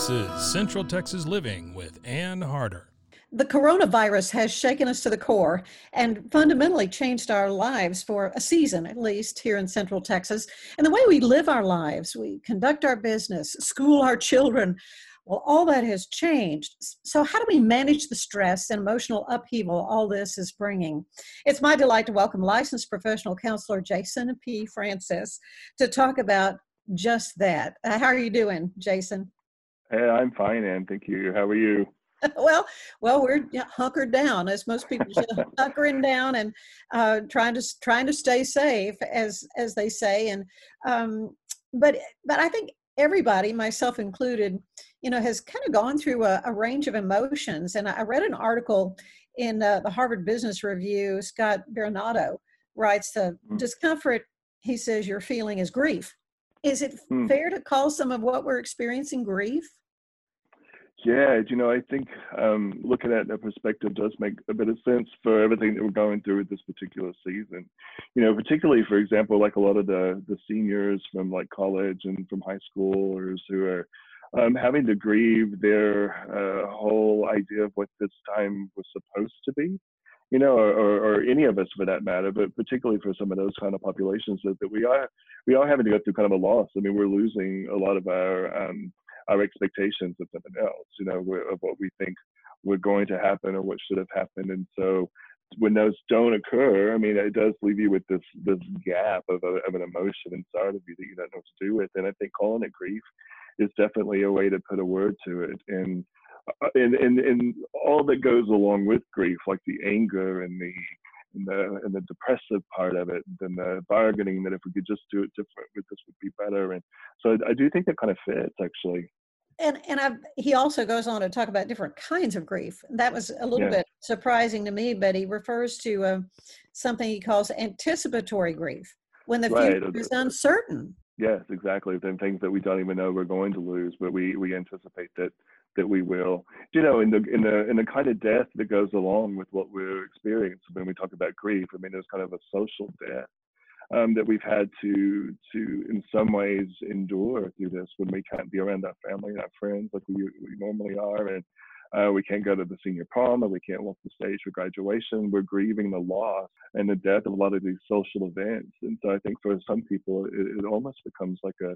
This is Central Texas Living with Ann Harder. The coronavirus has shaken us to the core and fundamentally changed our lives for a season, at least here in Central Texas. And the way we live our lives, we conduct our business, school our children, well, all that has changed. So, how do we manage the stress and emotional upheaval all this is bringing? It's my delight to welcome licensed professional counselor Jason P. Francis to talk about just that. Uh, how are you doing, Jason? Hey, I'm fine, Ann. Thank you. How are you? well, well, we're hunkered down, as most people say, hunkering down and uh, trying to trying to stay safe, as as they say. And um, but but I think everybody, myself included, you know, has kind of gone through a, a range of emotions. And I read an article in uh, the Harvard Business Review. Scott Berinato writes the mm. discomfort. He says you're feeling is grief. Is it mm. fair to call some of what we're experiencing grief? Yeah, you know, I think um, looking at that perspective does make a bit of sense for everything that we're going through with this particular season. You know, particularly, for example, like a lot of the the seniors from like college and from high schoolers who are um, having to grieve their uh, whole idea of what this time was supposed to be. You know, or, or, any of us for that matter, but particularly for some of those kind of populations that, that we are we are having to go through kind of a loss. I mean, we're losing a lot of our um, our expectations of something else, you know, of what we think we're going to happen or what should have happened. And so when those don't occur, I mean, it does leave you with this this gap of, a, of an emotion inside of you that you don't know what to do with. And I think calling it grief is definitely a way to put a word to it. And uh, and and, and all that goes along with grief, like the anger and the and the and the depressive part of it, and the bargaining that if we could just do it different, this would be better. And so I, I do think that kind of fits actually and and I've, he also goes on to talk about different kinds of grief. That was a little yeah. bit surprising to me, but he refers to uh, something he calls anticipatory grief, when the right. future is uncertain. Yes, exactly. Then things that we don't even know we're going to lose, but we we anticipate that that we will. You know, in the in the in the kind of death that goes along with what we're experiencing when we talk about grief. I mean, there's kind of a social death um, that we've had to to in some ways endure through this when we can't be around our family and our friends like we, we normally are and uh, we can't go to the senior prom or we can't walk the stage for graduation. We're grieving the loss and the death of a lot of these social events. And so I think for some people, it, it almost becomes like a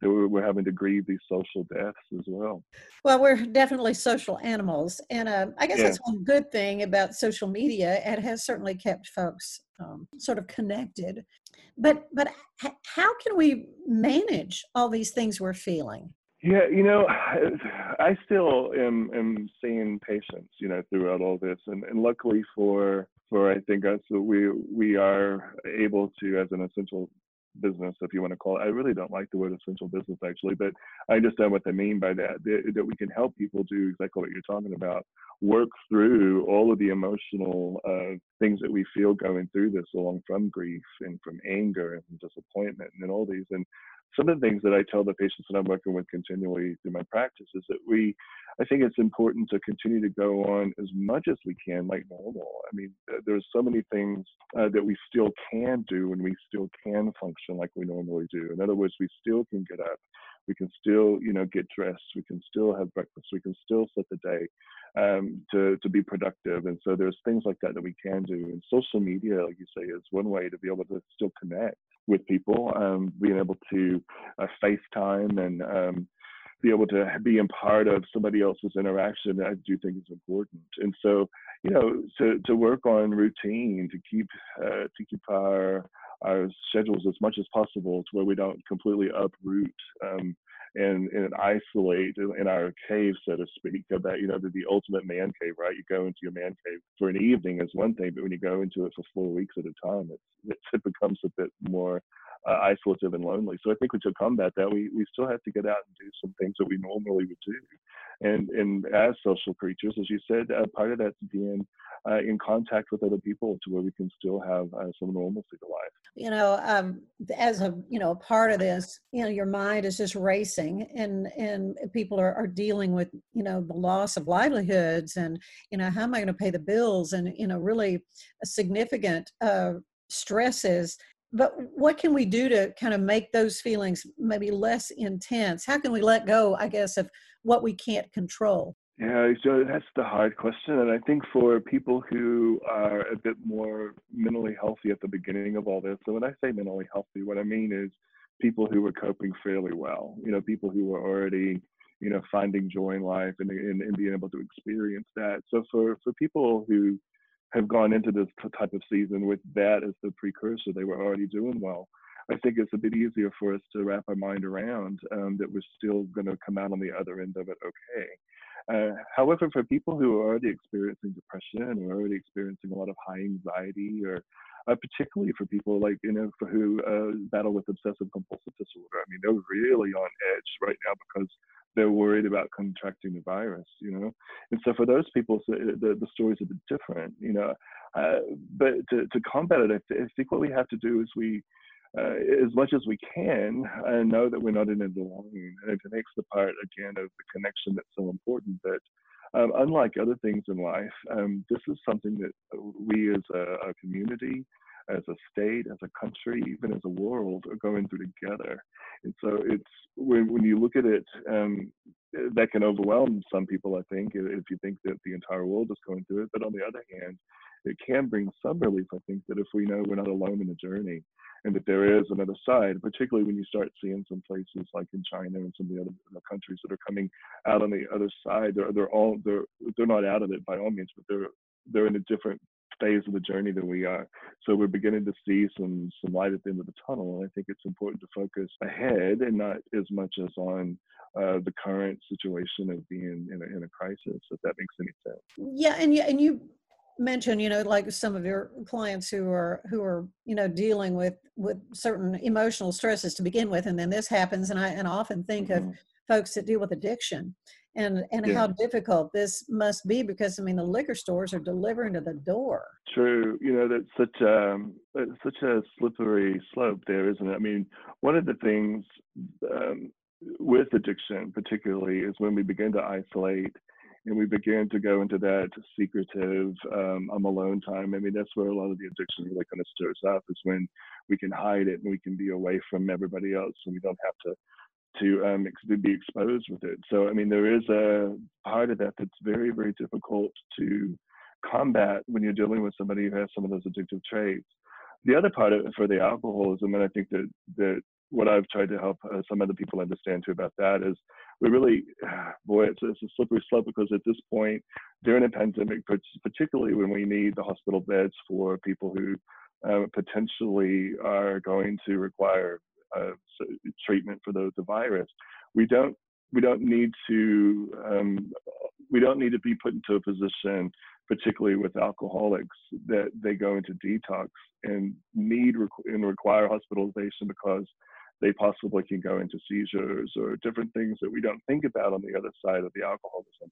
we're having to grieve these social deaths as well. Well, we're definitely social animals, and uh, I guess yeah. that's one good thing about social media. It has certainly kept folks um, sort of connected. But but how can we manage all these things we're feeling? Yeah, you know, I still am am seeing patients, you know, throughout all this, and, and luckily for for I think us, we we are able to, as an essential business, if you want to call it. I really don't like the word essential business actually, but I understand what they mean by that. That, that we can help people do exactly what you're talking about, work through all of the emotional uh, things that we feel going through this, along from grief and from anger and disappointment and all these. And some of the things that I tell the patients that I'm working with continually through my practice is that we, I think it's important to continue to go on as much as we can like normal. I mean, there's so many things uh, that we still can do and we still can function like we normally do. In other words, we still can get up. We can still, you know, get dressed, we can still have breakfast, we can still set the day um, to to be productive. And so there's things like that that we can do. And social media, like you say, is one way to be able to still connect with people, um, being able to uh, FaceTime and um, be able to be a part of somebody else's interaction, I do think is important. And so, you know, to, to work on routine, to keep uh, to keep our our schedules as much as possible to where we don't completely uproot um, and, and isolate in our cave, so to speak, that, you know, the, the ultimate man cave, right? You go into your man cave for an evening is one thing, but when you go into it for four weeks at a time, it's, it becomes a bit more uh, isolative and lonely. So I think we to combat that, we, we still have to get out and do some things that we normally would do. And, and as social creatures, as you said, uh, part of that's being uh, in contact with other people to where we can still have uh, some normalcy to life. You know, um, as a you know part of this, you know, your mind is just racing, and and people are, are dealing with you know the loss of livelihoods, and you know how am I going to pay the bills, and you know really significant uh, stresses but what can we do to kind of make those feelings maybe less intense? How can we let go i guess of what we can't control? Yeah so that's the hard question and i think for people who are a bit more mentally healthy at the beginning of all this so when i say mentally healthy what i mean is people who were coping fairly well you know people who were already you know finding joy in life and, and, and being able to experience that. So for for people who have gone into this type of season with that as the precursor. They were already doing well. I think it's a bit easier for us to wrap our mind around um, that we're still going to come out on the other end of it okay. Uh, however, for people who are already experiencing depression or already experiencing a lot of high anxiety, or uh, particularly for people like you know for who uh, battle with obsessive compulsive disorder, I mean they're really on edge right now because they're worried about contracting the virus, you know. And so for those people, so the the story's a bit different, you know. Uh, but to, to combat it, I, th- I, think what we have to do is we, uh, as much as we can, uh, know that we're not in it alone, and it connects the part again of the connection that's so important. That um, unlike other things in life, um, this is something that we as a, a community as a state, as a country, even as a world are going through together. And so it's when, when you look at it, um, that can overwhelm some people, I think, if you think that the entire world is going through it. But on the other hand, it can bring some relief, I think, that if we know we're not alone in the journey and that there is another side, particularly when you start seeing some places like in China and some of the other countries that are coming out on the other side, they're, they're all, they're, they're not out of it by all means, but they're, they're in a different phase of the journey than we are. So we're beginning to see some some light at the end of the tunnel, and I think it's important to focus ahead and not as much as on uh, the current situation of being in a, in a crisis. If that makes any sense. Yeah, and you and you mentioned you know like some of your clients who are who are you know dealing with with certain emotional stresses to begin with and then this happens and i and I often think mm-hmm. of folks that deal with addiction and and yeah. how difficult this must be because I mean the liquor stores are delivering to the door. True, you know that's such um it's such a slippery slope there, isn't it? I mean, one of the things um, with addiction, particularly, is when we begin to isolate and we begin to go into that secretive um, I'm alone time. I mean, that's where a lot of the addiction really kind of stirs up is when we can hide it and we can be away from everybody else and we don't have to to um, be exposed with it. So, I mean, there is a part of that that's very, very difficult to combat when you're dealing with somebody who has some of those addictive traits. The other part of for the alcoholism, and I think that that what I've tried to help uh, some other people understand too about that is we really, boy, it's, it's a slippery slope because at this point during a pandemic, particularly when we need the hospital beds for people who uh, potentially are going to require uh, treatment for the, the virus. We don't we don't need to um, we don't need to be put into a position, particularly with alcoholics, that they go into detox and need and require hospitalization because they possibly can go into seizures or different things that we don't think about on the other side of the alcoholism.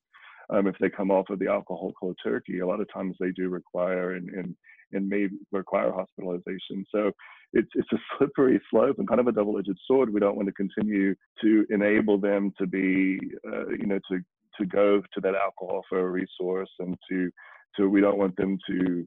Um, if they come off of the alcohol cold turkey, a lot of times they do require and, and and may require hospitalization. So it's it's a slippery slope and kind of a double-edged sword. We don't want to continue to enable them to be, uh, you know, to to go to that alcohol for a resource and to to we don't want them to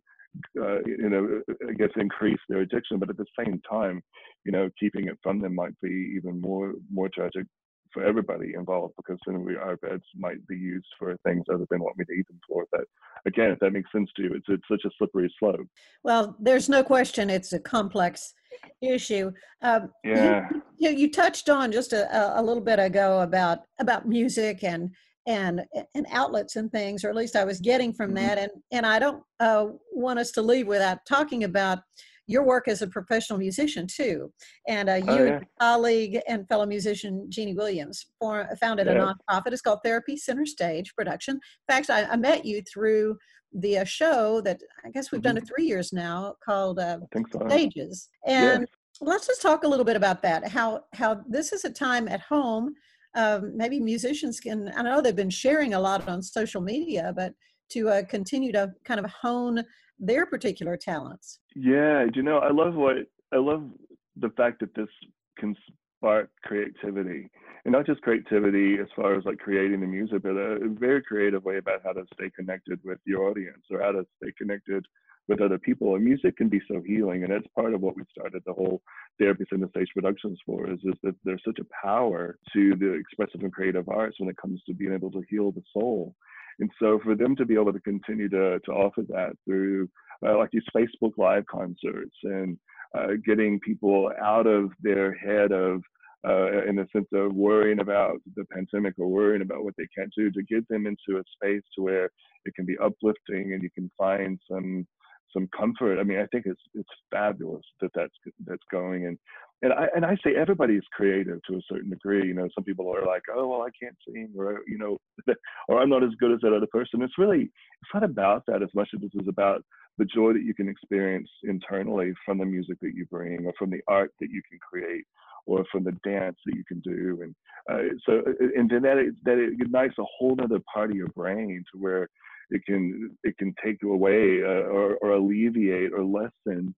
uh, you know, I guess increase their addiction, but at the same time, you know, keeping it from them might be even more more tragic for everybody involved because then we, our beds might be used for things other than what we need them for. That again, if that makes sense to you, it's it's such a slippery slope. Well, there's no question it's a complex issue. Um, yeah. You, you, you, touched on just a, a little bit ago about about music and and and outlets and things, or at least I was getting from mm-hmm. that. And and I don't uh, want us to leave without talking about your work as a professional musician too. And uh, you oh, yeah. and colleague and fellow musician Jeannie Williams for, founded yeah. a nonprofit. It's called Therapy Center Stage Production. In fact, I, I met you through the uh, show that I guess we've mm-hmm. done it three years now called uh, so. Stages. And let's just talk a little bit about that. How how this is a time at home. Um, maybe musicians can. I know they've been sharing a lot on social media, but to uh, continue to kind of hone their particular talents. Yeah, you know, I love what I love the fact that this can spark creativity, and not just creativity as far as like creating the music, but a very creative way about how to stay connected with your audience or how to stay connected with other people. And music can be so healing, and that's part of what we started the whole therapy center stage productions for. Is is that there's such a power to the expressive and creative arts when it comes to being able to heal the soul. And so for them to be able to continue to, to offer that through uh, like these Facebook Live concerts and uh, getting people out of their head of, uh, in the sense of worrying about the pandemic or worrying about what they can't do, to get them into a space to where it can be uplifting and you can find some some comfort. I mean, I think it's it's fabulous that that's that's going and and I and I say everybody is creative to a certain degree. You know, some people are like, oh well, I can't sing, or you know, or I'm not as good as that other person. It's really it's not about that as much as it is about the joy that you can experience internally from the music that you bring, or from the art that you can create, or from the dance that you can do. And uh, so, and then that it, that it ignites a whole other part of your brain to where it can it can take away uh, or, or alleviate or lessen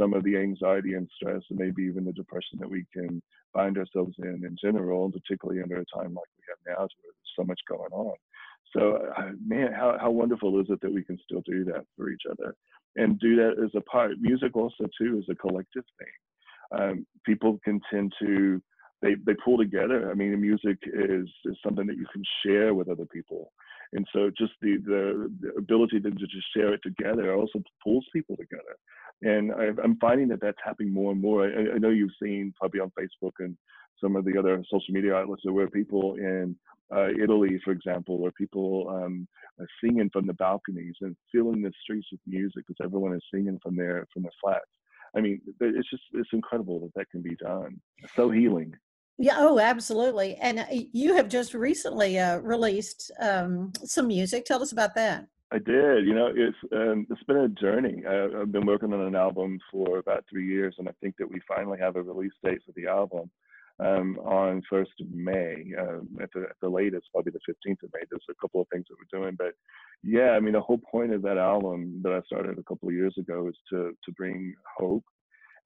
some of the anxiety and stress and maybe even the depression that we can find ourselves in in general, and particularly under a time like we have now, where there's so much going on. So, uh, man, how, how wonderful is it that we can still do that for each other and do that as a part? Music also too is a collective thing. Um, people can tend to they they pull together. I mean, music is is something that you can share with other people, and so just the the, the ability to, to just share it together also pulls people together. And I, am finding that that's happening more and more. I, I, know you've seen probably on Facebook and some of the other social media outlets where people in uh, Italy, for example, where people um, are singing from the balconies and filling the streets with music because everyone is singing from their from their flats. I mean, it's just it's incredible that that can be done. so healing. Yeah, oh, absolutely. And uh, you have just recently uh, released um, some music. Tell us about that. I did. You know, it's um, it's been a journey. I, I've been working on an album for about three years, and I think that we finally have a release date for the album um, on first of May. Um, at the at the latest, probably the fifteenth of May. There's a couple of things that we're doing, but yeah, I mean, the whole point of that album that I started a couple of years ago is to to bring hope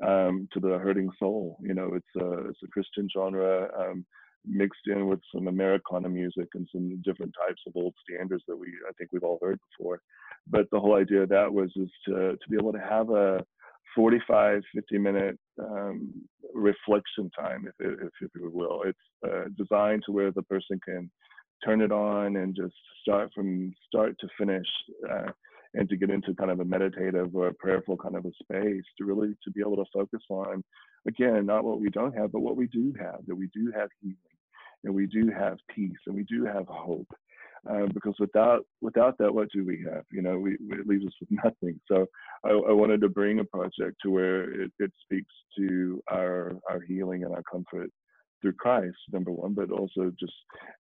um, to the hurting soul. You know, it's a it's a Christian genre. Um, mixed in with some Americana music and some different types of old standards that we I think we've all heard before. But the whole idea of that was is to to be able to have a 45, 50 minute um, reflection time, if, if, if you will. It's uh, designed to where the person can turn it on and just start from start to finish uh, and to get into kind of a meditative or a prayerful kind of a space to really to be able to focus on again not what we don't have but what we do have that we do have healing and we do have peace and we do have hope. Uh, because without without that, what do we have? You know, we, it leaves us with nothing. So I, I wanted to bring a project to where it, it speaks to our our healing and our comfort through Christ, number one, but also just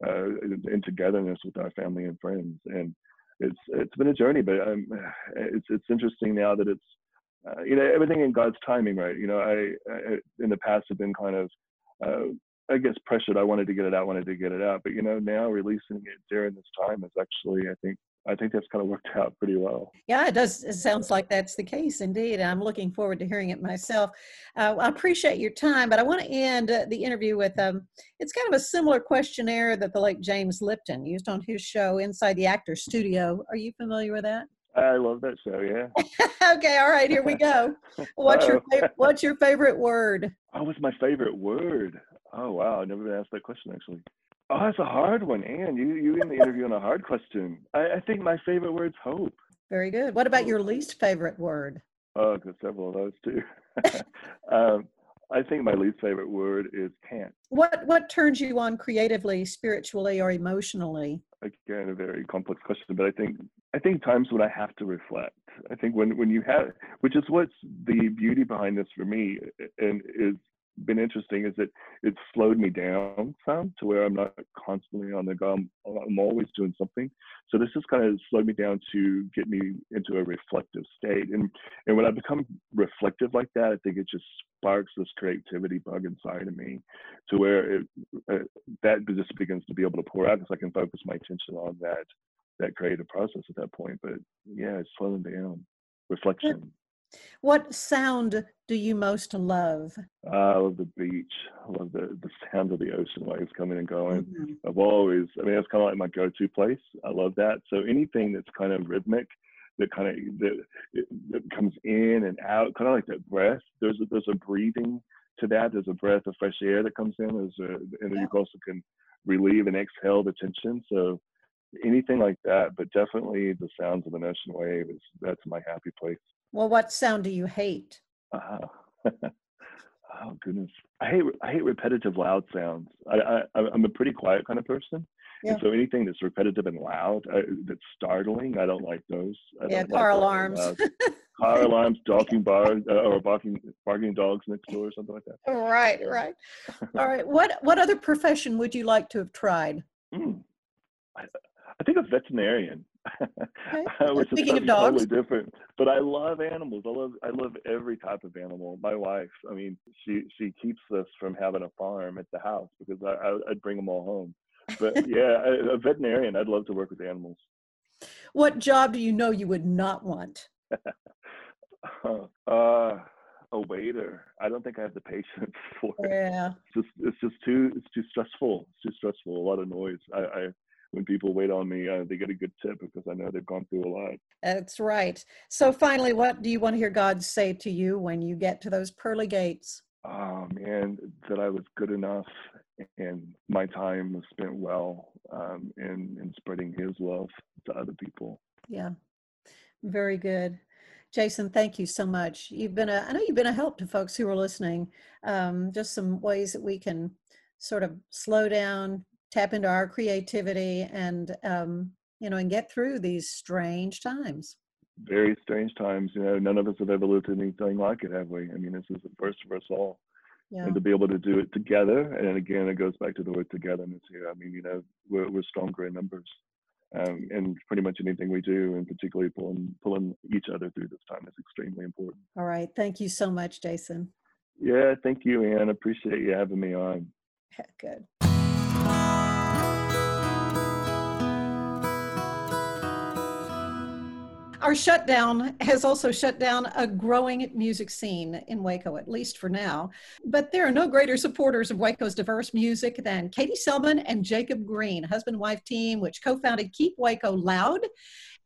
uh, in togetherness with our family and friends. And it's it's been a journey, but um, it's it's interesting now that it's uh, you know everything in God's timing, right? You know, I, I in the past have been kind of uh, I guess pressured. I wanted to get it out, wanted to get it out. But you know, now releasing it during this time is actually, I think, I think that's kind of worked out pretty well. Yeah, it does. It sounds like that's the case indeed. I'm looking forward to hearing it myself. Uh, I appreciate your time, but I want to end uh, the interview with um, it's kind of a similar questionnaire that the late James Lipton used on his show Inside the Actor's Studio. Are you familiar with that? I love that show. Yeah. okay. All right. Here we go. What's your What's your favorite word? Oh, what's my favorite word? Oh wow, I never been asked that question actually. Oh, that's a hard one, Anne. You you in the interview on a hard question. I, I think my favorite word's hope. Very good. What about your least favorite word? Oh, got several of those too. um, I think my least favorite word is can't. What what turns you on creatively, spiritually, or emotionally? Again, a very complex question, but I think I think times when I have to reflect. I think when when you have, which is what's the beauty behind this for me, and is been interesting is that it's slowed me down some to where I'm not constantly on the go. I'm, I'm always doing something. So this has kind of slowed me down to get me into a reflective state. And and when I become reflective like that, I think it just sparks this creativity bug inside of me, to where it, uh, that just begins to be able to pour out because I can focus my attention on that that creative process at that point. But yeah, it's slowing down. Reflection. What sound do you most love? I love the beach. I love the, the sound of the ocean waves coming and going. Mhm. I've always, I mean, that's kind of like my go-to place. I love that. So anything that's kind of rhythmic, that kind of that, that comes in and out, kind of like that breath. There's a, there's a breathing to that. There's a breath of fresh air that comes in. There's a, and then you also can relieve and exhale the tension. So anything like that, but definitely the sounds of an ocean wave is that's my happy place. Well, what sound do you hate? Uh, oh goodness, I hate I hate repetitive loud sounds. I, I I'm a pretty quiet kind of person, Yeah. and so anything that's repetitive and loud, I, that's startling, I don't like those. I Yeah, don't like car alarms. car alarms, barking bars, uh, or barking barking dogs next door, or something like that. right, right. All right. What what other profession would you like to have tried? Hmm. I, I think a veterinarian, which is Speaking of dogs. totally different. But I love animals. I love I love every type of animal. My wife, I mean, she she keeps us from having a farm at the house because I, I I'd bring them all home. But yeah, a, a veterinarian. I'd love to work with animals. What job do you know you would not want? uh, a waiter. I don't think I have the patience for it. Yeah. It's just it's just too it's too stressful. It's too stressful. A lot of noise. I, I when people wait on me, uh, they get a good tip because I know they've gone through a lot. That's right. So finally, what do you want to hear God say to you when you get to those pearly gates? Oh man, that I was good enough and my time was spent well um, in in spreading His love to other people. Yeah. Very good. Jason, thank you so much. You've been a I know you've been a help to folks who are listening. Um, just some ways that we can sort of slow down, tap into our creativity and um, you know, and get through these strange times. Very strange times. You know, none of us have ever lived anything like it, have we? I mean, this is the first for us all. Yeah. and to be able to do it together. And again, it goes back to the word togetherness here. I mean, you know, we're, we're stronger in numbers. Um, and pretty much anything we do, and particularly pulling pulling each other through this time, is extremely important. All right. Thank you so much, Jason. Yeah, thank you, Anne. Appreciate you having me on. Good. Our shutdown has also shut down a growing music scene in Waco, at least for now. But there are no greater supporters of Waco's diverse music than Katie Selman and Jacob Green, husband wife team, which co founded Keep Waco Loud.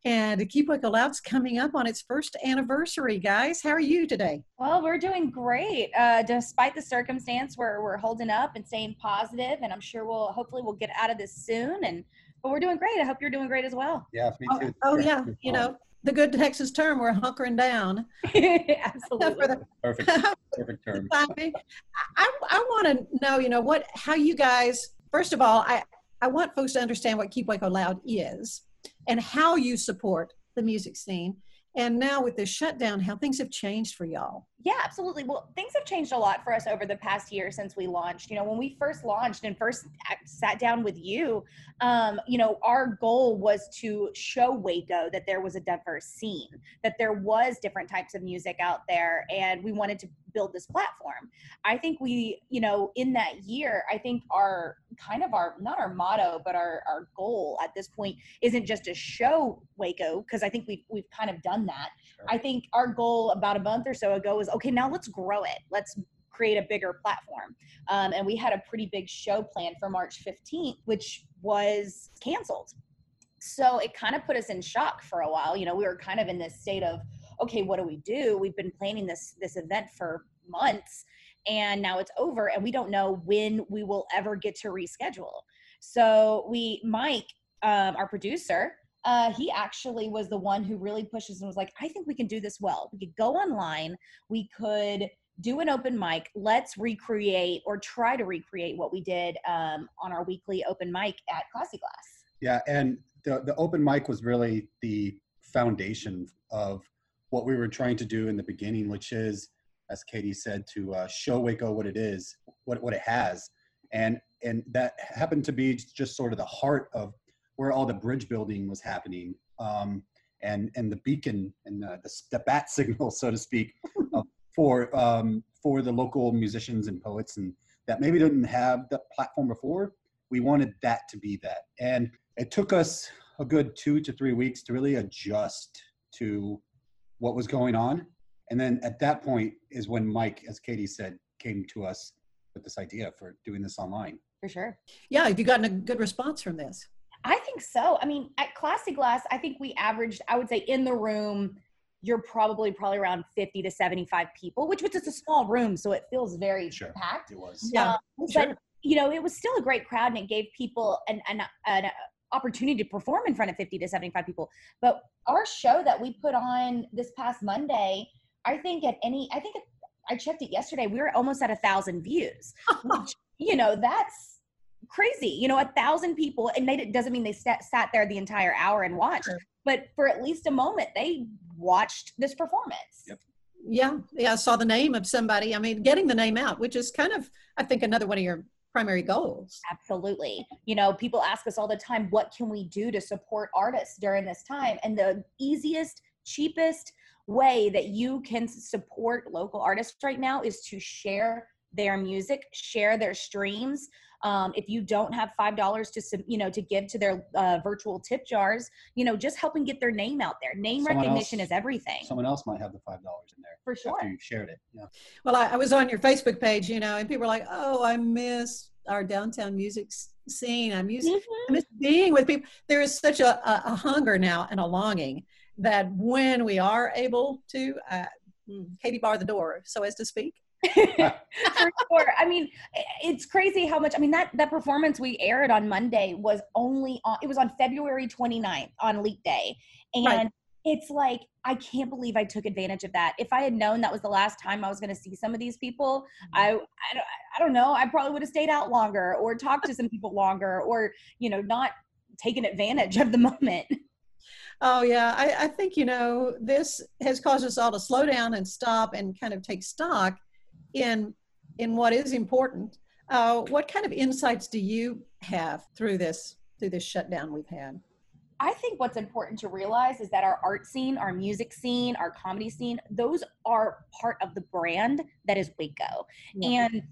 And Keep Waco Loud's coming up on its first anniversary, guys. How are you today? Well, we're doing great. Uh, despite the circumstance, we're, we're holding up and staying positive, and I'm sure we'll hopefully we'll get out of this soon. And but we're doing great. I hope you're doing great as well. Yeah, me Oh, too. oh, Sure. yeah. You know, the good Texas term, we're hunkering down. Absolutely. The- Perfect, perfect term. I, I, I want to know, you know, what, how you guys, first of all, I, I want folks to understand what Keep Waco Loud is and how you support the music scene. And now with this shutdown, how things have changed for y'all. Yeah, absolutely. Well, things have changed a lot for us over the past year since we launched. You know, when we first launched and first sat down with you, um, you know, our goal was to show Waco that there was a diverse scene, that there was different types of music out there, and we wanted to build this platform. I think we, you know, in that year, I think our kind of our not our motto, but our our goal at this point isn't just to show Waco because I think we've we've kind of done that. I think our goal about a month or so ago was okay, now let's grow it. Let's create a bigger platform. Um, and we had a pretty big show planned for March 15th, which was canceled. So it kind of put us in shock for a while. You know, we were kind of in this state of, okay, what do we do? We've been planning this this event for months and now it's over and we don't know when we will ever get to reschedule so we mike um, our producer uh, he actually was the one who really pushes and was like i think we can do this well. We could go online. We could do an open mic. Let's recreate or try to recreate what we did um, on our weekly open mic at classy glass. Yeah, and the the open mic was really the foundation of what we were trying to do in the beginning, which is, as Katie said, to uh, show Waco what it is, what what it has, and and that happened to be just sort of the heart of where all the bridge building was happening, um, and and the beacon and the, the, the bat signal, so to speak, uh, for um, for the local musicians and poets, and that maybe didn't have the platform before. We wanted that to be that, and it took us a good two to three weeks to really adjust to what was going on. And then at that point is when Mike, as Katie said, came to us with this idea for doing this online. for sure Yeah, have you gotten a good response from this? I think so. I mean, at Classy Glass, I think we averaged, I would say in the room, you're probably probably around 50 to 75 people, which was is a small room, so it feels very Sure. packed. It was. Yeah, Um, sure. But you know, it was still a great crowd and it gave people an, an, an opportunity to perform in front of 50 to 75 people. But our show that we put on this past Monday, I think at any, I think it, I checked it yesterday, we were almost at a thousand views, which, you know, that's crazy. You know, a thousand people, and they, it doesn't mean they sat, sat there the entire hour and watched, Sure. but for at least a moment, they watched this performance. Yep. Yeah, yeah, I saw the name of somebody. I mean, getting the name out, which is kind of, I think, another one of your primary goals. Absolutely. You know, people ask us all the time, what can we do to support artists during this time? And the easiest, cheapest way that you can support local artists right now is to share their music, share their streams. Um, if you don't have five dollars to sub- you know to give to their uh, virtual tip jars, you know just helping get their name out there. Name Someone recognition else- is everything Someone else might have the five dollars in there for sure. after you shared it. Yeah. Well, I, I was on your Facebook page, you know, and people were like, "Oh, I miss our downtown music scene. I miss, Mhm. I miss being with people." There is such a, a, a hunger now and a longing that when we are able to, uh, mm, Katie bar the door, so as to speak. For sure. I mean, it's crazy how much. I mean, that that performance we aired on Monday was only on. It was on February 29th on Leap Day, and Right. it's like I can't believe I took advantage of that. If I had known that was the last time I was going to see some of these people, mm-hmm. I I don't, I don't know. I probably would have stayed out longer or talked to some people longer, or you know, not taken advantage of the moment. Oh yeah, I, I think you know this has caused us all to slow down and stop and kind of take stock in in what is important. Uh, what kind of insights do you have through this through this shutdown we've had? I think what's important to realize is that our art scene, our music scene, our comedy scene, those are part of the brand that is Waco. Yeah. And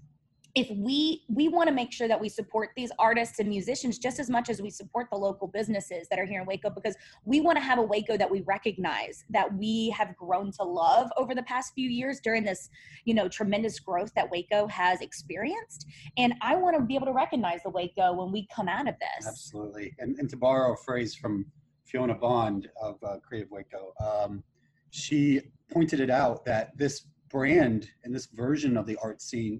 if we we want to make sure that we support these artists and musicians just as much as we support the local businesses that are here in Waco because we want to have a Waco that we recognize that we have grown to love over the past few years during this, you know, tremendous growth that Waco has experienced. And I want to be able to recognize the Waco when we come out of this. Absolutely. And, and to borrow a phrase from Fiona Bond of uh, Creative Waco, um, she pointed it out that this brand and this version of the art scene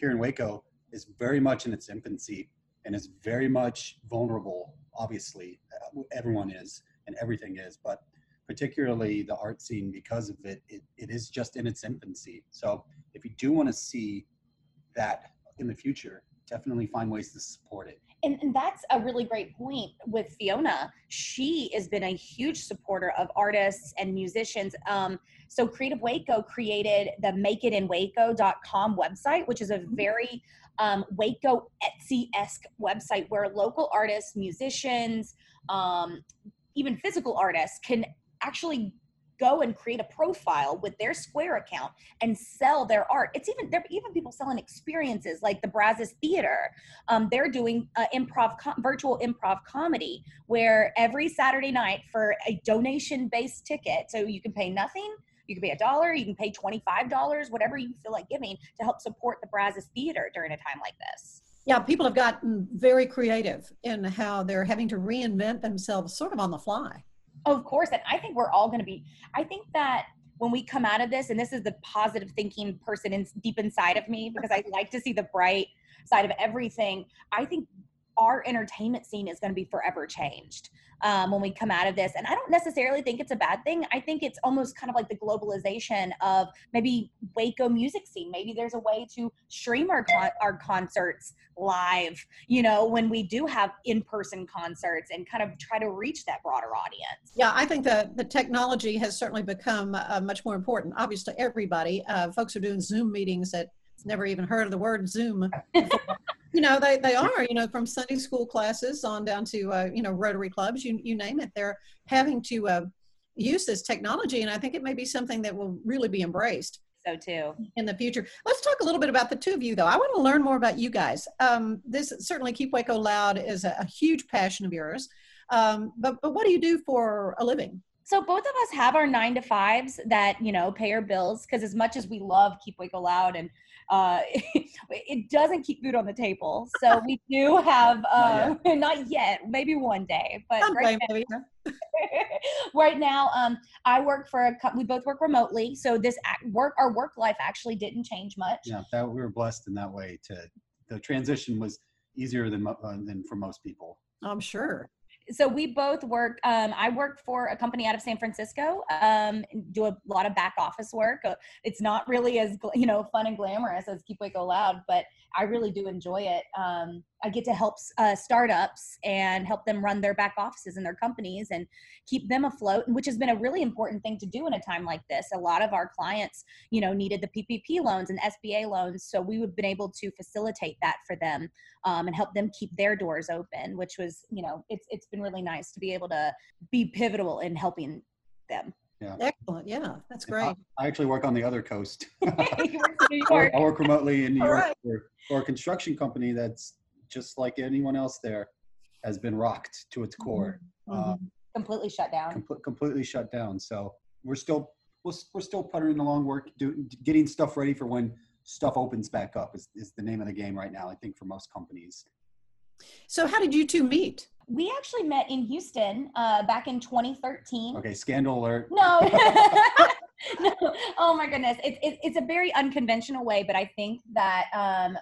here in Waco is very much in its infancy and is very much vulnerable. Obviously, Uh, everyone is and everything is, but particularly the art scene because of it, it, it is just in its infancy. So if you do want to see that in the future, definitely find ways to support it. And, and that's a really great point with Fiona. She has been a huge supporter of artists and musicians. Um, so Creative Waco created the makeitinwaco.com website, which is a very um, Waco Etsy-esque website where local artists, musicians, um, even physical artists can actually go and create a profile with their Square account and sell their art. It's even there are even people selling experiences like the Brazos Theater. Um, they're doing uh, improv, com- virtual improv comedy, where every Saturday night for a donation-based ticket, so you can pay nothing. You can pay a dollar. You can pay twenty-five dollars, whatever you feel like giving, to help support the Brazos Theater during a time like this. Yeah, people have gotten very creative in how they're having to reinvent themselves sort of on the fly. Of course, and I think we're all going to be. I think that when we come out of this, and this is the positive thinking person in, deep inside of me because I like to see the bright side of everything. I think our entertainment scene is going to be forever changed um, when we come out of this. And I don't necessarily think it's a bad thing. I think it's almost kind of like the globalization of maybe Waco music scene. Maybe there's a way to stream our con- our concerts live. You know, when we do have in person concerts and kind of try to reach that broader audience. Yeah, I think that the technology has certainly become uh, much more important. Obviously, everybody, uh, folks are doing Zoom meetings that never even heard of the word Zoom. you know they, they are you know from sunday school classes on down to uh, you know rotary clubs you, you name it they're having to uh, use this technology and i think it may be something that will really be embraced so too. in the future. Let's talk a little bit about the two of you though. I want to learn more about you guys. Um, this certainly keep waco loud is a, a huge passion of yours. Um, but, but what do you do for a living? So both of us have our nine to fives that you know pay our bills because as much as we love keep waco loud and uh, it doesn't keep food on the table. So we do have, uh, not, yet. not, yet. maybe one day, but right now, right now, um, I work for a, we both work remotely. So this work, our work life actually didn't change much. Yeah, that we were blessed in that way to, the transition was easier than, uh, than for most people. I'm sure so we both work um, i work for a company out of san francisco um, do a lot of back office work. Uh, it's not really as you know fun and glamorous as keep waco loud but i really do enjoy it. Um, I get to help uh, startups and help them run their back offices and their companies and keep them afloat, which has been a really important thing to do in a time like this. A lot of our clients, you know, needed the PPP loans and SBA loans, so we have been able to facilitate that for them um, and help them keep their doors open, which was, you know, it's it's been really nice to be able to be pivotal in helping them. Yeah. Excellent. Yeah, that's great. I, actually work on the other coast. I, work remotely in New York right. for, for a construction company that's just like anyone else there, has been rocked to its core. Mm-hmm. Um, completely shut down. Com- completely shut down. So we're still we're, we're still puttering along, work, do, getting stuff ready for when stuff opens back up. Is is the name of the game right now? I think for most companies. So how did you two meet? We actually met in Houston uh, back in 2013. Okay, scandal alert. No. no. Oh my goodness. It's, it, it's a very unconventional way, but I think that um,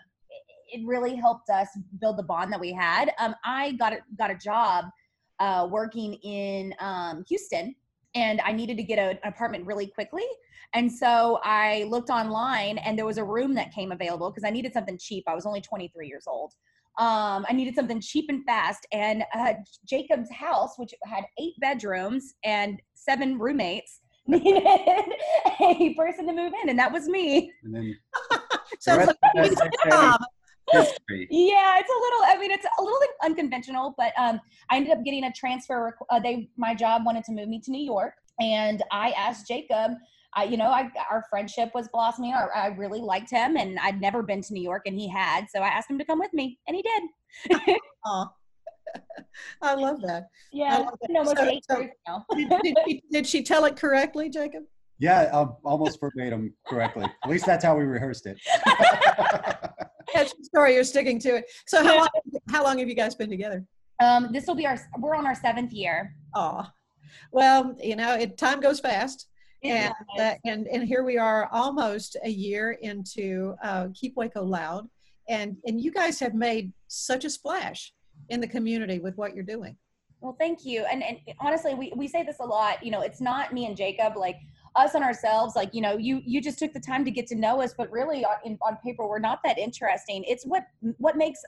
it really helped us build the bond that we had. Um, I got a, got a job uh, working in um, Houston, and I needed to get a, an apartment really quickly. And so I looked online, and there was a room that came available because I needed something cheap. I was only 23 years old. Um, I needed something cheap and fast. And uh, Jacob's house, which had eight bedrooms and seven roommates, needed a person to move in, and that was me. And then, so like, history. Yeah, it's a little. I mean, it's a little unconventional, but um, I ended up getting a transfer. Uh, they, my job wanted to move me to New York, and I asked Jacob. I, you know, I, our friendship was blossoming. I, I really liked him, and I'd never been to New York, and he had. So I asked him to come with me, and he did. I love that. Yeah, love that. almost so, so, did, did, she, did she tell it correctly, Jacob? Yeah, um, almost verbatim correctly. At least that's how we rehearsed it. That's the story. You're sticking to it. So how long, how long have you guys been together? Um, this will be our. We're on our seventh year. Oh, well, you know, it time goes fast. and, uh, and and here we are almost a year into uh, keep waco loud and and you guys have made such a splash in the community with what you're doing well thank you and and honestly we, we say this a lot you know it's not me and jacob like us and ourselves like you know you you just took the time to get to know us but really on, in, on paper we're not that interesting. It's what what makes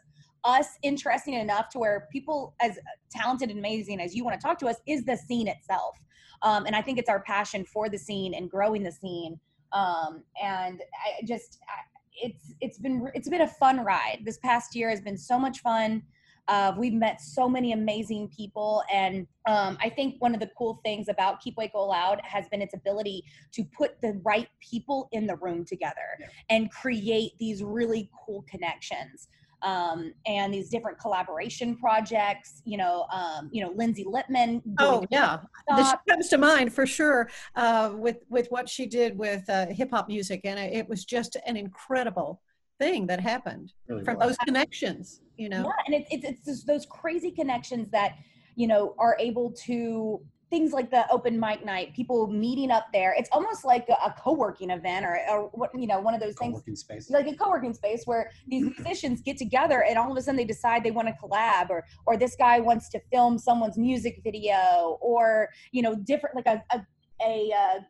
us interesting enough to where people as talented and amazing as you want to talk to us is the scene itself. Um, and i think it's our passion for the scene and growing the scene. Um, and i just I, it's it's been it's been a fun ride. This past year has been so much fun uh, we've met so many amazing people. And um, I think one of the cool things about Keep Waco Loud has been its ability to put the right people in the room together yeah. and create these really cool connections. Um, and these different collaboration projects. You know, um, you know, Lindsay Lippman. Oh yeah, this comes to mind for sure uh, with with what she did with uh, hip hop music, and it was just an incredible thing that happened really from was. those connections you know yeah and it's, it's it's those crazy connections that you know are able to things like the open mic night, people meeting up there. It's almost like a, a co-working event or, or what you know, one of those things Co-working space. like a co-working space where these musicians get together and all of a sudden they decide they want to collab or or this guy wants to film someone's music video or you know different like a a, a uh,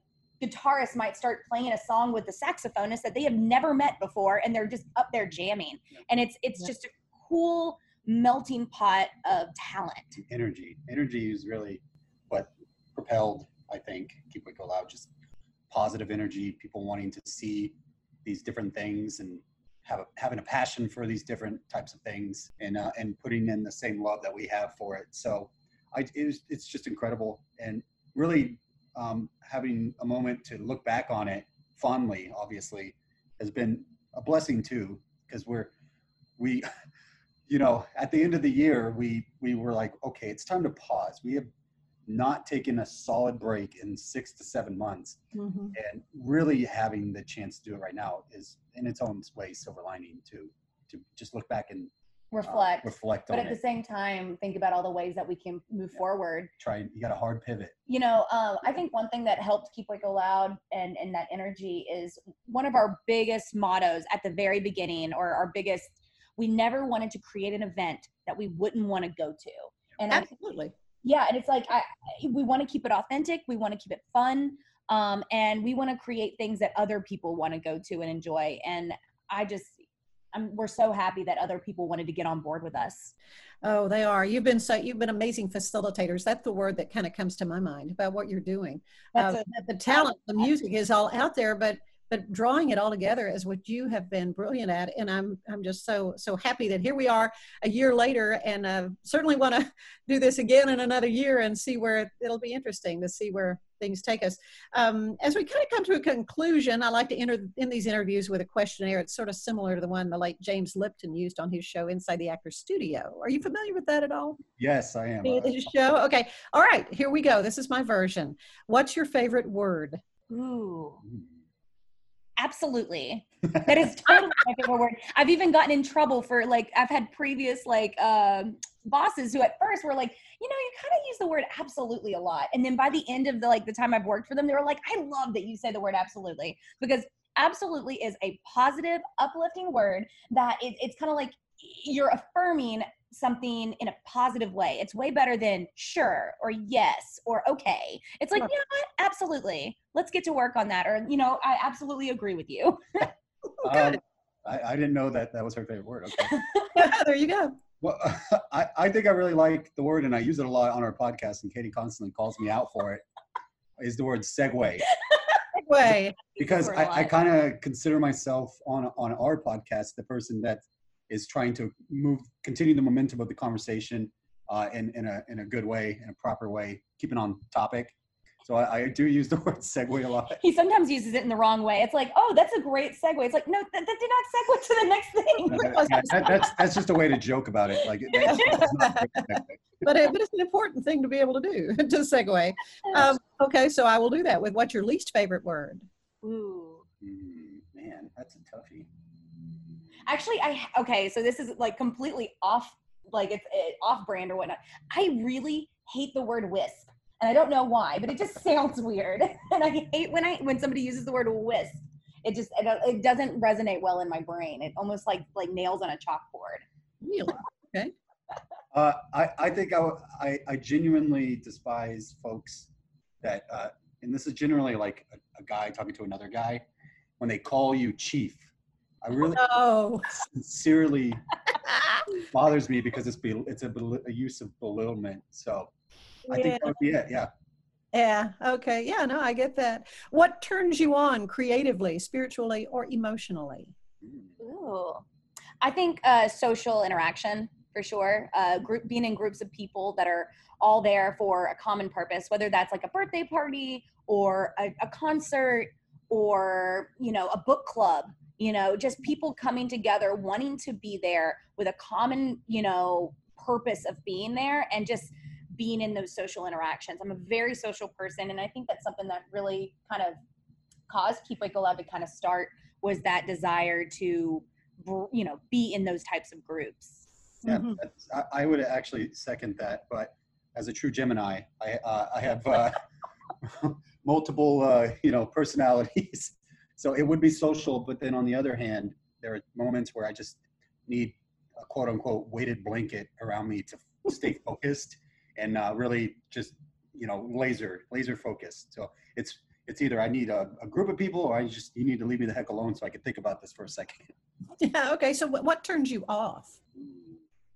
guitarist might start playing a song with the saxophonist that they have never met before and they're just up there jamming and it's it's Yeah. just a cool melting pot of talent energy. Energy is really what propelled, I think, Keep Waco Loud. Just positive energy, people wanting to see these different things and have a, having a passion for these different types of things and uh, and putting in the same love that we have for it. So, I it was, it's just incredible and really um, having a moment to look back on it fondly. Obviously, has been a blessing too because we're we you know at the end of the year we we were like okay it's time to pause we have not taken a solid break in six to seven months Mhm. and really having the chance to do it right now is in its own way silver lining to to just look back and uh, reflect reflect but on at the same time think about all the ways that we can move forward Try, you got a hard pivot you know, um, I think one thing that helped keep Waco loud and, and that energy is one of our biggest mottos at the very beginning, or our biggest. We never wanted to create an event that we wouldn't want to go to, and I, Absolutely. yeah, and it's like I, we want to keep it authentic, we want to keep it fun, um, and we want to create things that other people want to go to and enjoy. And I just, I'm, we're so happy that other people wanted to get on board with us. Oh, they are. You've been so you've been amazing facilitators. That's the word that kind of comes to my mind about what you're doing. Uh, a- the talent, the music is all out there, but but drawing it all together is what you have been brilliant at. And I'm I'm just so so happy that here we are a year later, and uh, certainly want to do this again in another year and see where it, it'll be interesting to see where things take us. Um, as we kind of come to a conclusion, I like to enter in these interviews with a questionnaire. It's sort of similar to the one the late James Lipton used on his show Inside the Actor's Studio. Are you familiar with that at all? yes i am The- the show. Okay. All right. Here we go. This is my version. What's your favorite word? Ooh. Mm. Absolutely. That is totally my favorite word. I've even gotten in trouble for like I've had previous like um bosses who at first were like, you know, you kind of use the word absolutely a lot. And then by the end of the like the time I've worked for them, they were like, I love that you say the word absolutely because absolutely is a positive, uplifting word that it, it's kind of like you're affirming something in a positive way. It's way better than sure or yes or okay. It's like, Sure. you know what? Absolutely. Let's get to work on that. Or, you know, I absolutely agree with you. Good. Um, I, I didn't know that that was her favorite word okay there you go. Well, I, I think I really like the word, and I use it a lot on our podcast, and Katie constantly calls me out for it, is the word segue. Way. Because I, a I, I lot. kind of consider myself on, on our podcast the person that is trying to move, continue the momentum of the conversation uh, in, in, a, in a good way, in a proper way, keeping on topic. So I, I do use the word segue a lot. he sometimes uses it in the wrong way. It's like, oh, that's a great segue. It's like, no, that, that did not segue to the next thing. Yeah, that- that's, that's just a way to joke about it. Like, that's, that's not a great segue. But, it, but it's an important thing to be able to do to segue. Um, okay. So I will do that with what's your least favorite word? Ooh. Hmm, man, that's a toughie. Actually, I okay. So this is like completely off, like it's it, off brand or whatnot. I really hate the word wisp, and I don't know why, but it just sounds weird, and I hate when I when somebody uses the word wisp. It just it, it doesn't resonate well in my brain. It almost like like nails on a chalkboard. Really? Okay. Uh, I, I think I I genuinely despise folks that, uh, and this is generally like a, a guy talking to another guy, when they call you chief. I really Oh. sincerely bothers me because it's bel- it's a, a use of belittlement. So I Yeah. think that would be it. Yeah. Yeah. Okay. Yeah. No, I get that. What turns you on creatively, spiritually, or emotionally? Ooh. I think uh, social interaction for sure. Uh, group being in groups of people that are all there for a common purpose, whether that's like a birthday party or a, a concert or you know a book club. You know, just people coming together, wanting to be there with a common you know purpose of being there and just being in those social interactions. I'm a very social person, and I think that's something that really kind of caused Keep Waco Loud to kind of start was that desire to you know be in those types of groups Yeah, Mhm. that's, I, I would actually second that. But as a true Gemini, I uh, I have uh, multiple uh, you know personalities. So it would be social, but then on the other hand, there are moments where I just need a quote unquote weighted blanket around me to stay focused and uh, really just you know laser laser focused. So it's it's either I need a, a, group of people or I just you need to leave me the heck alone so I can think about this for a second. Yeah. Okay. So what, what turns you off?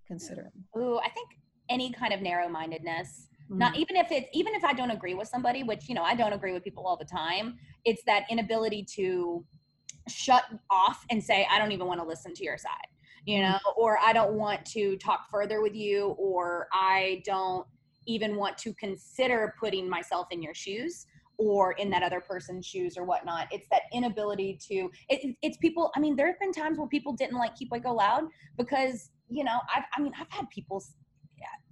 Considering. Ooh, I think any kind of narrow-mindedness. Mm-hmm. Not even if it's even if I don't agree with somebody, which you know I don't agree with people all the time. It's that inability to shut off and say I don't even want to listen to your side, you know, or I don't want to talk further with you, or I don't even want to consider putting myself in your shoes or in that other person's shoes or whatnot. It's that inability to. It, it's people. I mean, there have been times where people didn't like Keep Waco Loud because you know I've, I mean I've had people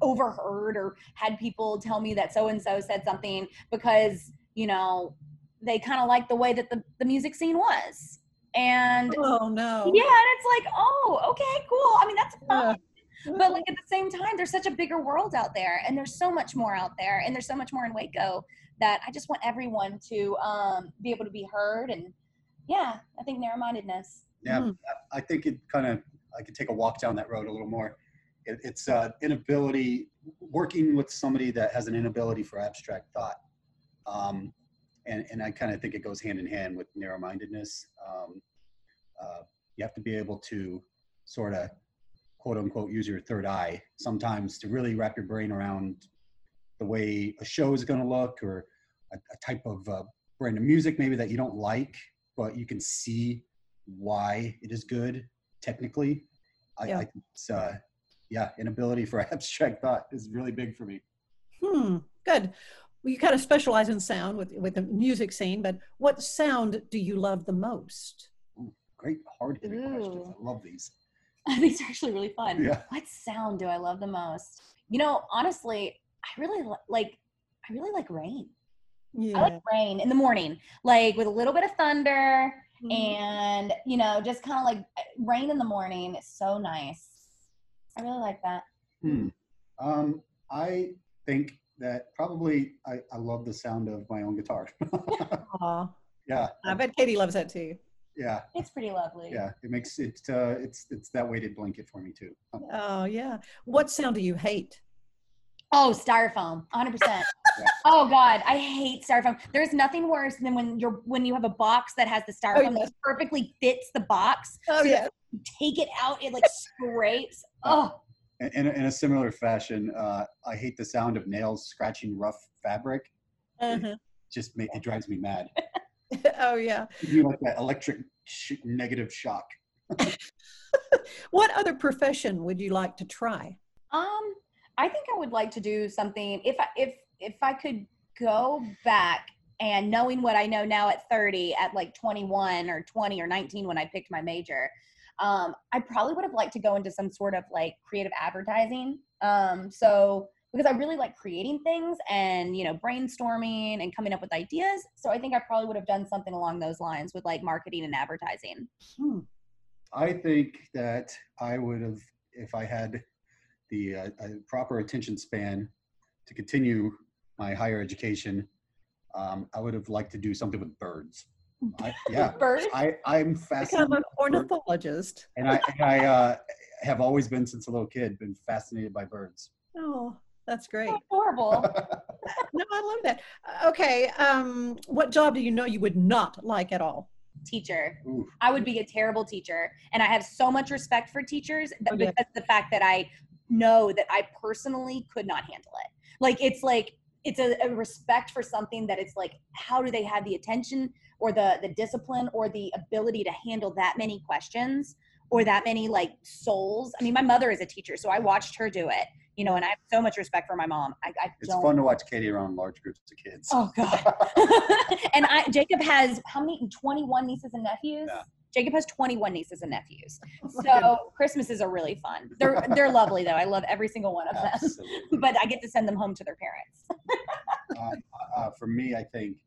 overheard or had people tell me that so and so said something because you know they kind of like the way that the, the music scene was. And oh no. Yeah and it's like oh okay cool. I mean that's fine. Yeah. but like at the same time there's such a bigger world out there and there's so much more out there and there's so much more in waco that i just want everyone to um, be able to be heard and yeah i think narrow-mindedness. Yeah mm. i think it kind of i could take a walk down that road a little more it, it's uh, inability working with somebody that has an inability for abstract thought. Um, and, and I kind of think it goes hand in hand with narrow-mindedness. Um, uh, you have to be able to sort of quote unquote use your third eye sometimes to really wrap your brain around the way a show is going to look or a, a type of uh, brand of music maybe that you don't like, but you can see why it is good technically. I, yeah. I it's, uh, yeah, inability for abstract thought is really big for me. Hmm, good. Well, you kind of specialize in sound with, with the music scene, but what sound do you love the most? Ooh, great hard hitting questions. I love these. these are actually really fun. Yeah. What sound do I love the most? You know, honestly, I really like I really like rain. Yeah. I like rain in the morning, like with a little bit of thunder mm. and you know, just kind of like rain in the morning. It's so nice. I really like that. Hmm. Um, I think that probably I, I love the sound of my own guitar. Aww. Yeah. I bet Katie loves that too. Yeah. It's pretty lovely. Yeah. It makes it uh it's it's that weighted blanket for me too. Oh yeah. What sound do you hate? Oh, styrofoam, 100%. Yeah. Oh God, I hate styrofoam. There's nothing worse than when you're when you have a box that has the oh, styrofoam oh, yes. that perfectly fits the box. Oh so yeah. take it out, it like scrapes. Oh. In, in a similar fashion, uh, I hate the sound of nails scratching rough fabric. Uh-huh. It just make, it drives me mad. oh yeah. You like that electric sh- negative shock. what other profession would you like to try? Um, I think I would like to do something if I, if if I could go back and knowing what I know now at 30 at like 21 or 20 or 19 when I picked my major, um, I probably would have liked to go into some sort of like creative advertising. Um, so because I really like creating things and you know brainstorming and coming up with ideas. So I think I probably would have done something along those lines with like marketing and advertising. Hmm. I think that I would have if I had the uh, proper attention span to continue my higher education. Um, I would have liked to do something with birds. I, yeah, birds. I I'm fascinated. Become an ornithologist. And I and I uh, have always been since a little kid been fascinated by birds. Oh, that's great. horrible. no, I love that. Okay, um, what job do you know you would not like at all? Teacher. Oof. I would be a terrible teacher, and I have so much respect for teachers that, oh, yeah. because the fact that I know that I personally could not handle it. Like it's like it's a, a, respect for something that it's like how do they have the attention or the the discipline or the ability to handle that many questions or that many like souls i mean my mother is a teacher so i watched her do it you know and i have so much respect for my mom i, I it's fun to watch katie around large groups of kids oh god and i jacob has how many 21 nieces and nephews yeah. Jacob has 21 nieces and nephews. So Christmases are really fun. They're they're lovely though. I love every single one of them. but I get to send them home to their parents. Uh, uh, for me, I think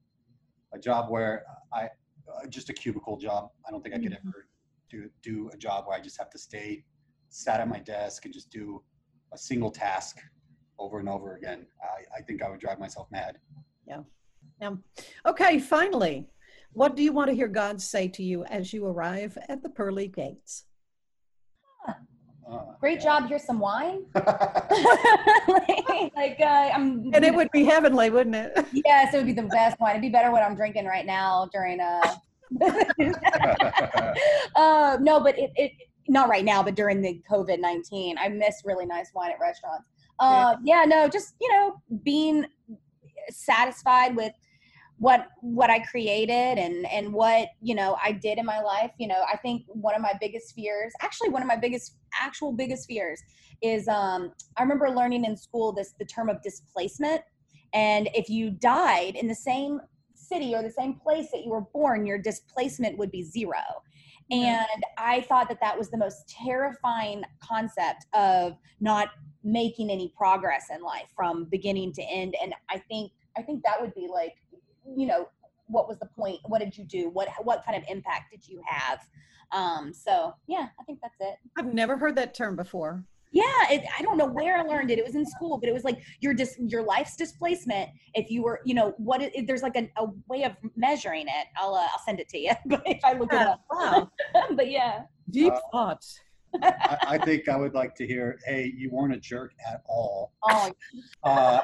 a job where I uh, just a cubicle job. I don't think I could mm-hmm. ever do do a job where I just have to stay sat at my desk and just do a single task over and over again. I, I think I would drive myself mad. Yeah. Yeah. Okay, finally, what do you want to hear God say to you as you arrive at the pearly gates? Uh, Great yeah. job. Here's some wine. like, like uh, I'm. And it would be heavenly, wouldn't it? yes, it would be the best wine. It'd be better what I'm drinking right now during a. uh, no, but it, it not right now, but during the COVID nineteen, I miss really nice wine at restaurants. Uh, yeah. yeah, no, just you know, being satisfied with what what I created and and what you know I did in my life. You know, I think one of my biggest fears, actually one of my biggest actual biggest fears, is um, I remember learning in school this the term of displacement, and if you died in the same city or the same place that you were born, your displacement would be zero. And I thought that that was the most terrifying concept of not making any progress in life from beginning to end. And I think I think that would be like you know what was the point? What did you do? What what kind of impact did you have? Um so yeah i think that's it. I've never heard that term before. Yeah it, i don't know where i learned it. It was in school but it was like your dis your life's displacement if you were you know what it, there's like a, a way of measuring it. I'll uh, i'll send it to you but if i look yeah, it up. wow. But yeah. Deep uh, thoughts I, I, think I would like to hear, hey, you weren't a jerk at all. Oh. Uh,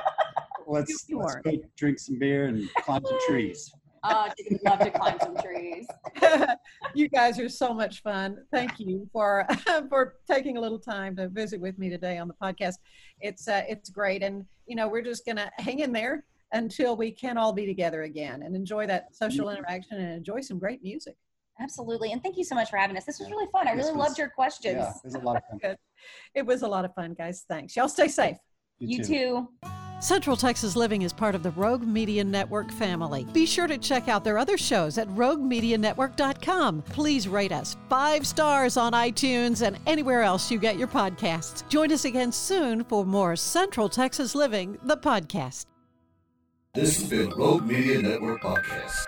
let's, let's go drink some beer and climb some trees. Oh, I'd love to climb some trees. you guys are so much fun. Thank you for for taking a little time to visit with me today on the podcast. It's uh, it's great, and you know we're just gonna hang in there until we can all be together again and enjoy that social mm-hmm. interaction and enjoy some great music. Absolutely. And thank you so much for having us. This was really fun. I really was, loved your questions. Yeah, it was a lot of fun. It was a lot of fun, guys. Thanks. Y'all stay safe. You, you too. too. Central Texas Living is part of the Rogue Media Network family. Be sure to check out their other shows at roguemedianetwork.com. Please rate us five stars on iTunes and anywhere else you get your podcasts. Join us again soon for more Central Texas Living, the podcast. This has been Rogue Media Network Podcast.